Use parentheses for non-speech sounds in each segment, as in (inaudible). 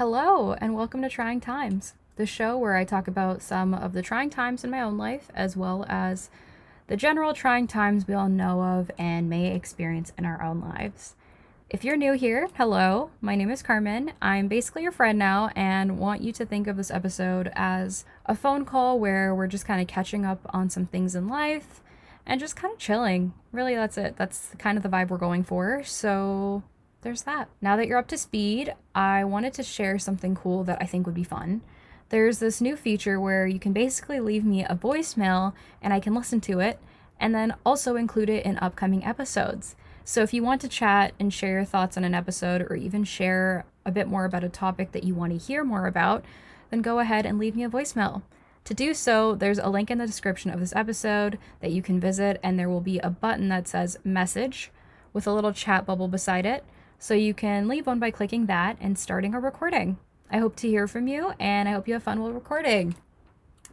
Hello, and welcome to Trying Times, the show where I talk about some of the trying times in my own life, as well as the general trying times we all know of and may experience in our own lives. If you're new here, hello, my name is Carmen. I'm basically your friend now and want you to think of this episode as a phone call where we're just kind of catching up on some things in life and just kind of chilling. Really, that's it. That's kind of the vibe we're going for. So, there's that. Now that you're up to speed, I wanted to share something cool that I think would be fun. There's this new feature where you can basically leave me a voicemail and I can listen to it and then also include it in upcoming episodes. So if you want to chat and share your thoughts on an episode or even share a bit more about a topic that you want to hear more about, then go ahead and leave me a voicemail. To do so, there's a link in the description of this episode that you can visit, and there will be a button that says message with a little chat bubble beside it. So you can leave one by clicking that and starting a recording. I hope to hear from you, and I hope you have fun while recording.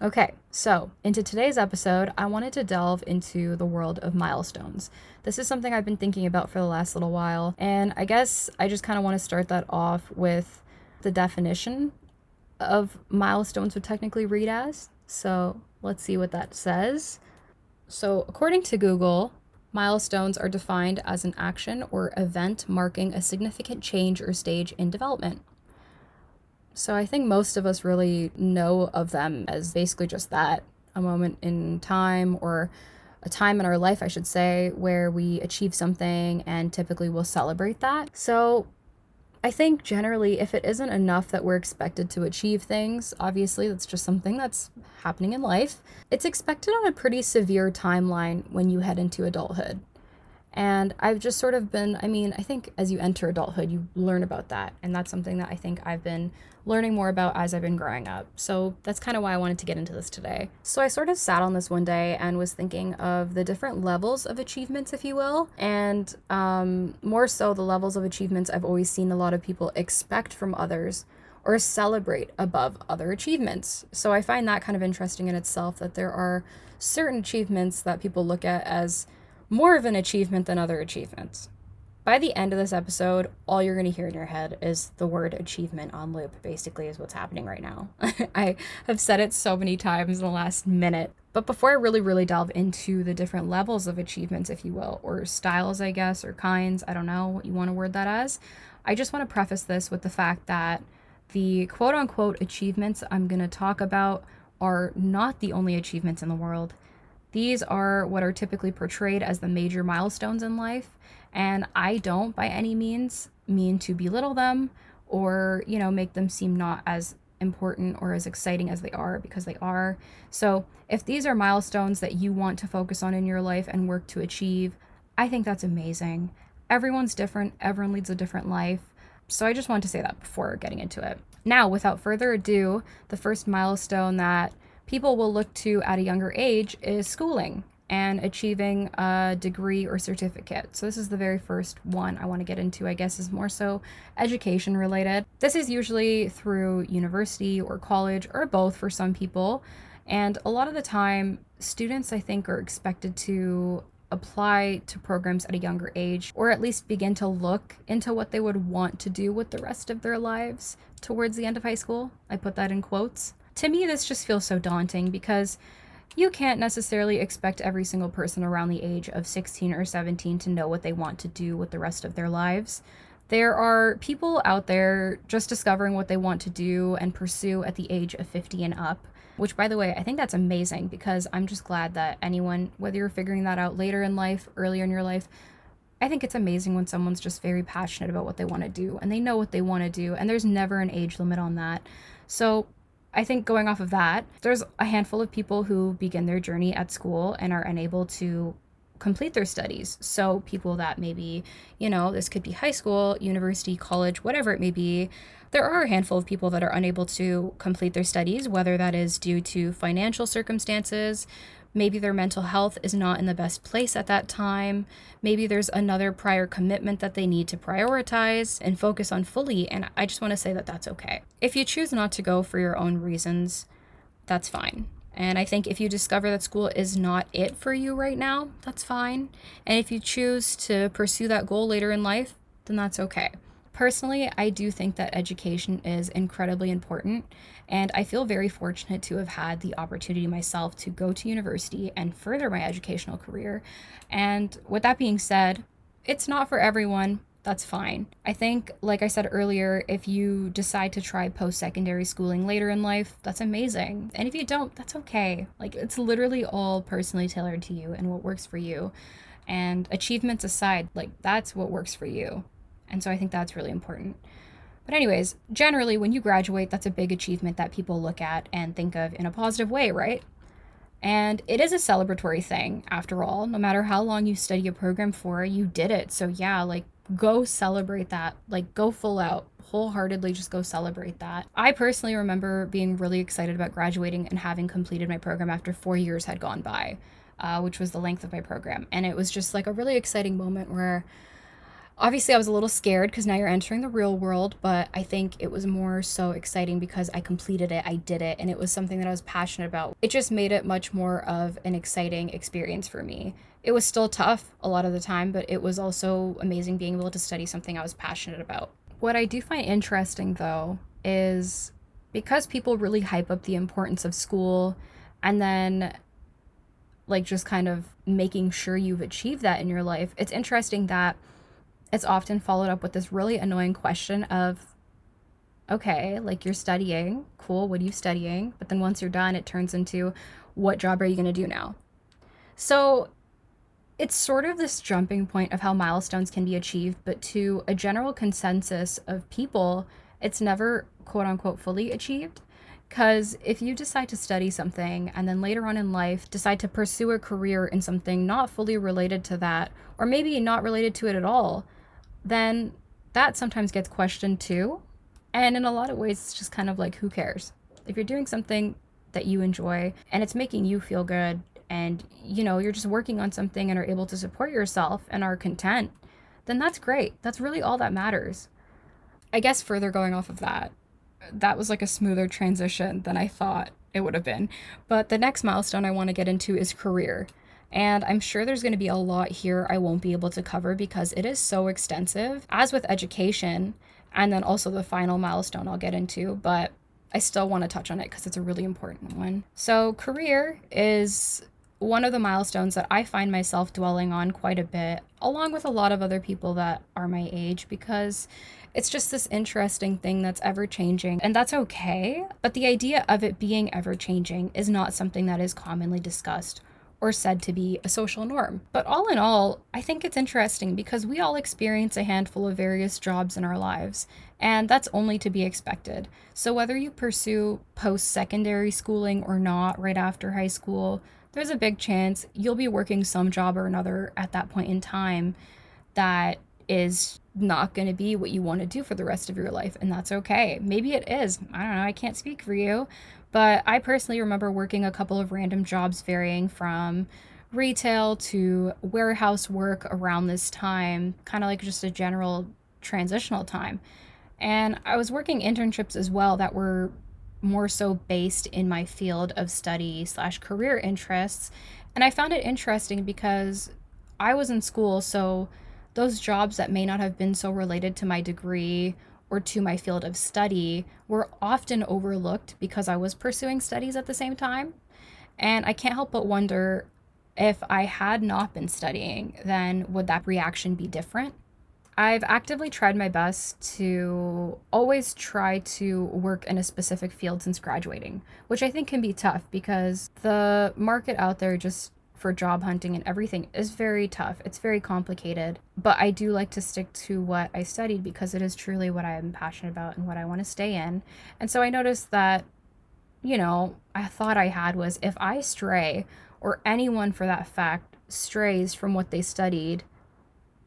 Okay, so into today's episode, I wanted to delve into the world of milestones. This is something I've been thinking about for the last little while, and I guess I just kind of want to start that off with the definition of milestones would technically read as. So let's see what that says. So, according to Google, milestones are defined as an action or event marking a significant change or stage in development. So I think most of us really know of them as basically just that a moment in time or a time in our life, I should say, where we achieve something and typically we'll celebrate that. So I think generally, if it isn't enough that we're expected to achieve things, obviously that's just something that's happening in life, it's expected on a pretty severe timeline when you head into adulthood. And I've just sort of been, I mean, I think as you enter adulthood, you learn about that. And that's something that I think I've been learning more about as I've been growing up. So that's kind of why I wanted to get into this today. So I sort of sat on this one day and was thinking of the different levels of achievements, if you will, and um, more so the levels of achievements I've always seen a lot of people expect from others or celebrate above other achievements. So I find that kind of interesting in itself that there are certain achievements that people look at as more of an achievement than other achievements. By the end of this episode, all you're going to hear in your head is the word achievement on loop, basically, is what's happening right now. (laughs) I have said it so many times in the last minute. But before I really, really delve into the different levels of achievements, if you will, or styles, I guess, or kinds, I don't know what you want to word that as, I just want to preface this with the fact that the quote unquote achievements I'm going to talk about are not the only achievements in the world. These are what are typically portrayed as the major milestones in life, and I don't by any means mean to belittle them or, you know, make them seem not as important or as exciting as they are because they are. So, if these are milestones that you want to focus on in your life and work to achieve, I think that's amazing. Everyone's different, everyone leads a different life. So, I just wanted to say that before getting into it. Now, without further ado, the first milestone that people will look to at a younger age is schooling and achieving a degree or certificate. So, this is the very first one I want to get into, I guess, is more so education related. This is usually through university or college or both for some people. And a lot of the time, students, I think, are expected to apply to programs at a younger age or at least begin to look into what they would want to do with the rest of their lives towards the end of high school. I put that in quotes to me, this just feels so daunting because you can't necessarily expect every single person around the age of 16 or 17 to know what they want to do with the rest of their lives. There are people out there just discovering what they want to do and pursue at the age of 50 and up, which, by the way, I think that's amazing because I'm just glad that anyone, whether you're figuring that out later in life, earlier in your life, I think it's amazing when someone's just very passionate about what they want to do and they know what they want to do, and there's never an age limit on that. So, I think going off of that, there's a handful of people who begin their journey at school and are unable to complete their studies. So, people that maybe, you know, this could be high school, university, college, whatever it may be, there are a handful of people that are unable to complete their studies, whether that is due to financial circumstances, Maybe their mental health is not in the best place at that time. Maybe there's another prior commitment that they need to prioritize and focus on fully. And I just want to say that that's okay. If you choose not to go for your own reasons, that's fine. And I think if you discover that school is not it for you right now, that's fine. And if you choose to pursue that goal later in life, then that's okay. Personally, I do think that education is incredibly important, and I feel very fortunate to have had the opportunity myself to go to university and further my educational career. And with that being said, it's not for everyone. That's fine. I think, like I said earlier, if you decide to try post secondary schooling later in life, that's amazing. And if you don't, that's okay. Like, it's literally all personally tailored to you and what works for you. And achievements aside, like, that's what works for you. And so I think that's really important. But, anyways, generally, when you graduate, that's a big achievement that people look at and think of in a positive way, right? And it is a celebratory thing, after all. No matter how long you study a program for, you did it. So, yeah, like, go celebrate that. Like, go full out, wholeheartedly just go celebrate that. I personally remember being really excited about graduating and having completed my program after four years had gone by, uh, which was the length of my program. And it was just like a really exciting moment where obviously I was a little scared because now you're entering the real world, but I think it was more so exciting because I completed it, I did it, and it was something that I was passionate about. It just made it much more of an exciting experience for me. It was still tough a lot of the time, but it was also amazing being able to study something I was passionate about. What I do find interesting though is because people really hype up the importance of school and then like just kind of making sure you've achieved that in your life, it's interesting that it's often followed up with this really annoying question of okay, like you're studying, cool, what are you studying? But then once you're done, it turns into what job are you going to do now? So it's sort of this jumping point of how milestones can be achieved, but to a general consensus of people, it's never quote unquote fully achieved. Because if you decide to study something and then later on in life decide to pursue a career in something not fully related to that, or maybe not related to it at all, then that sometimes gets questioned too. And in a lot of ways, it's just kind of like, who cares? If you're doing something that you enjoy and it's making you feel good, and you know, you're just working on something and are able to support yourself and are content, then that's great. That's really all that matters. I guess further going off of that, that was like a smoother transition than I thought it would have been. But the next milestone I want to get into is career. And I'm sure there's going to be a lot here I won't be able to cover because it is so extensive, as with education, and then also the final milestone I'll get into, but I still want to touch on it because it's a really important one. So, career is one of the milestones that I find myself dwelling on quite a bit, along with a lot of other people that are my age, because it's just this interesting thing that's ever changing, and that's okay. But the idea of it being ever changing is not something that is commonly discussed or said to be a social norm. But all in all, I think it's interesting because we all experience a handful of various jobs in our lives, and that's only to be expected. So whether you pursue post secondary schooling or not right after high school, there's a big chance you'll be working some job or another at that point in time that is not going to be what you want to do for the rest of your life, and that's okay. Maybe it is. I don't know. I can't speak for you. But I personally remember working a couple of random jobs varying from retail to warehouse work around this time, kind of like just a general transitional time. And I was working internships as well that were more so based in my field of study slash career interests. And I found it interesting because I was in school, so those jobs that may not have been so related to my degree or to my field of study were often overlooked because I was pursuing studies at the same time. And I can't help but wonder if I had not been studying, then would that reaction be different? I've actively tried my best to always try to work in a specific field since graduating, which I think can be tough because the market out there just for job hunting and everything is very tough. It's very complicated. But I do like to stick to what I studied because it is truly what I am passionate about and what I want to stay in. And so I noticed that, you know, I thought I had was if I stray, or anyone for that fact strays from what they studied,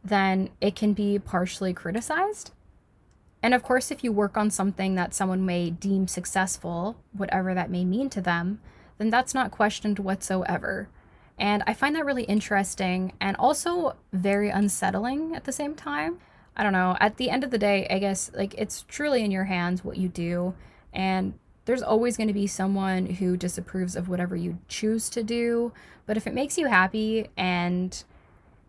then it can be partially criticized. And of course, if you work on something that someone may deem successful, whatever that may mean to them, then that's not questioned whatsoever. And I find that really interesting and also very unsettling at the same time. I don't know. At the end of the day, I guess like it's truly in your hands what you do. And there's always going to be someone who disapproves of whatever you choose to do. But if it makes you happy and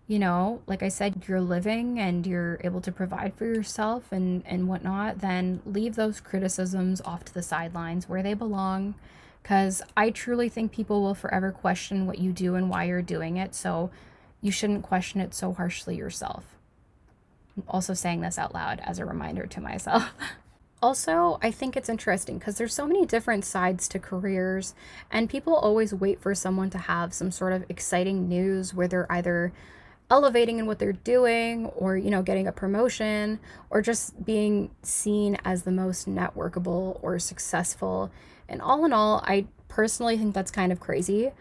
you know, like I said, you're living and you're able to provide for yourself and, and whatnot, then leave those criticisms off to the sidelines where they belong. Because I truly think people will forever question what you do and why you're doing it. So you shouldn't question it so harshly yourself. I'm also saying this out loud as a reminder to myself. (laughs) Also, I think it's interesting because there's so many different sides to careers, and people always wait for someone to have some sort of exciting news where they're either elevating in what they're doing or you know getting a promotion or just being seen as the most networkable or successful. And all in all i personally think that's kind of crazy.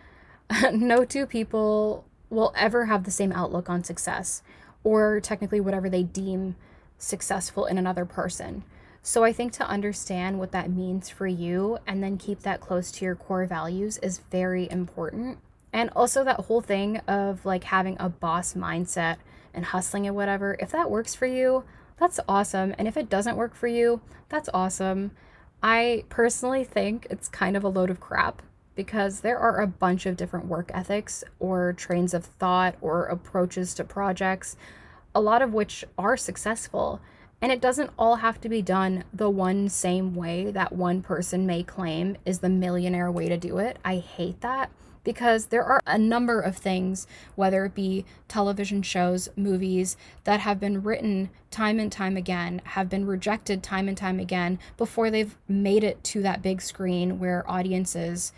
(laughs) No two people will ever have the same outlook on success or technically whatever they deem successful in another person. So i think to understand what that means for you and then keep that close to your core values is very important and also that whole thing of like having a boss mindset and hustling and whatever, if that works for you, that's awesome. And if it doesn't work for you, that's awesome. I personally think it's kind of a load of crap because there are a bunch of different work ethics or trains of thought or approaches to projects, a lot of which are successful. And it doesn't all have to be done the one same way that one person may claim is the millionaire way to do it. I hate that because there are a number of things, whether it be television shows, movies, that have been written time and time again, have been rejected time and time again before they've made it to that big screen where audiences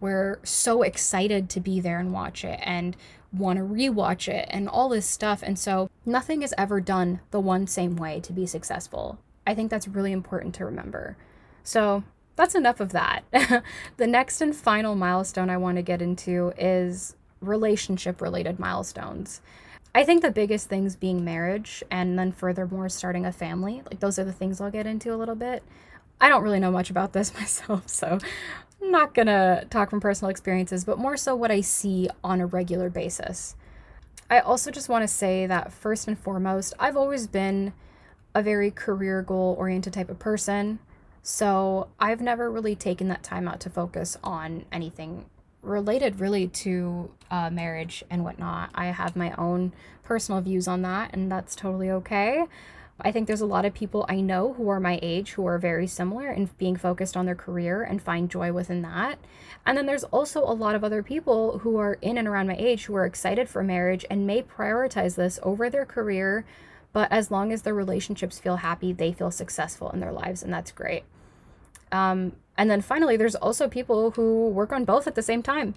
were so excited to be there and watch it and want to rewatch it and all this stuff. And so nothing is ever done the one same way to be successful. I think that's really important to remember. So that's enough of that. (laughs) the next and final milestone I want to get into is relationship related milestones. I think the biggest things being marriage and then furthermore starting a family. Like those are the things I'll get into a little bit. I don't really know much about this (laughs) myself, so I'm not gonna talk from personal experiences, but more so what I see on a regular basis. I also just want to say that first and foremost, I've always been a very career goal oriented type of person. So I've never really taken that time out to focus on anything related really to uh, marriage and whatnot. I have my own personal views on that, and that's totally okay. I think there's a lot of people I know who are my age who are very similar in being focused on their career and find joy within that. And then there's also a lot of other people who are in and around my age who are excited for marriage and may prioritize this over their career. But as long as their relationships feel happy, they feel successful in their lives, and that's great. Um, and then finally, there's also people who work on both at the same time.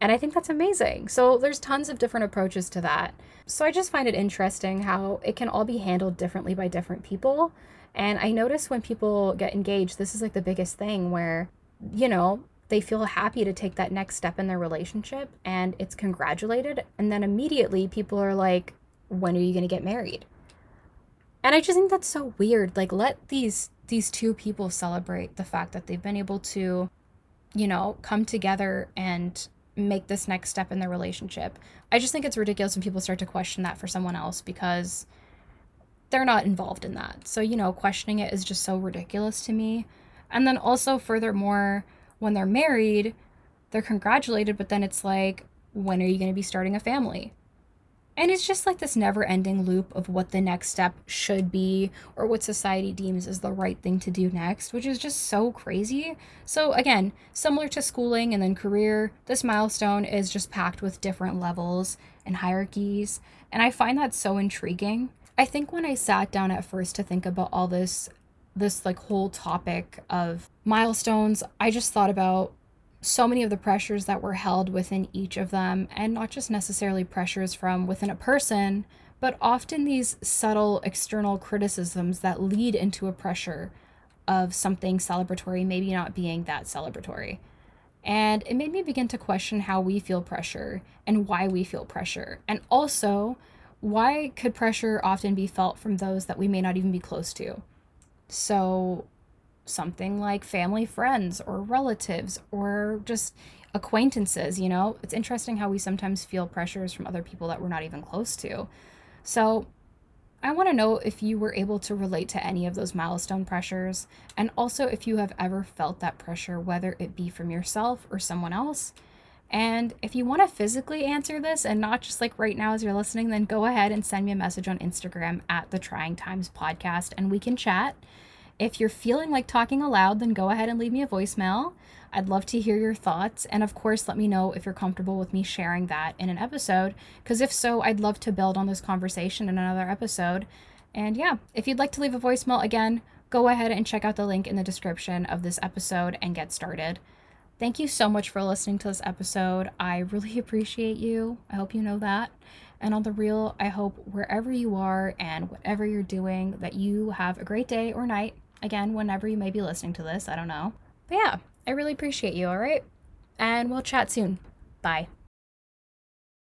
And I think that's amazing. So there's tons of different approaches to that. So I just find it interesting how it can all be handled differently by different people. And I notice when people get engaged, this is like the biggest thing where, you know, they feel happy to take that next step in their relationship and it's congratulated. And then immediately people are like, when are you going to get married? And I just think that's so weird. Like, let these these two people celebrate the fact that they've been able to, you know, come together and make this next step in their relationship. I just think it's ridiculous when people start to question that for someone else because they're not involved in that. So, you know, questioning it is just so ridiculous to me. And then also, furthermore, when they're married, they're congratulated, but then it's like, when are you going to be starting a family? And it's just like this never ending loop of what the next step should be or what society deems as the right thing to do next, which is just so crazy. So, again, similar to schooling and then career, this milestone is just packed with different levels and hierarchies. And I find that so intriguing. I think when I sat down at first to think about all this, this like whole topic of milestones, I just thought about so many of the pressures that were held within each of them, and not just necessarily pressures from within a person, but often these subtle external criticisms that lead into a pressure of something celebratory maybe not being that celebratory. And it made me begin to question how we feel pressure and why we feel pressure. And also, why could pressure often be felt from those that we may not even be close to? So, something like family friends or relatives or just acquaintances, you know? It's interesting how we sometimes feel pressures from other people that we're not even close to. So, I want to know if you were able to relate to any of those milestone pressures, and also if you have ever felt that pressure, whether it be from yourself or someone else. And if you want to physically answer this and not just like right now as you're listening, then go ahead and send me a message on Instagram at the Trying Times Podcast and we can chat. If you're feeling like talking aloud, then go ahead and leave me a voicemail. I'd love to hear your thoughts. And of course, let me know if you're comfortable with me sharing that in an episode. Because if so, I'd love to build on this conversation in another episode. And yeah, if you'd like to leave a voicemail again, go ahead and check out the link in the description of this episode and get started. Thank you so much for listening to this episode. I really (laughs) appreciate you. I hope you know that. And on the real, I hope wherever you are and whatever you're doing, that you have a great day or night. Again, whenever you may be listening to this, I don't know. But yeah, I really appreciate you, all right? And we'll chat soon. Bye.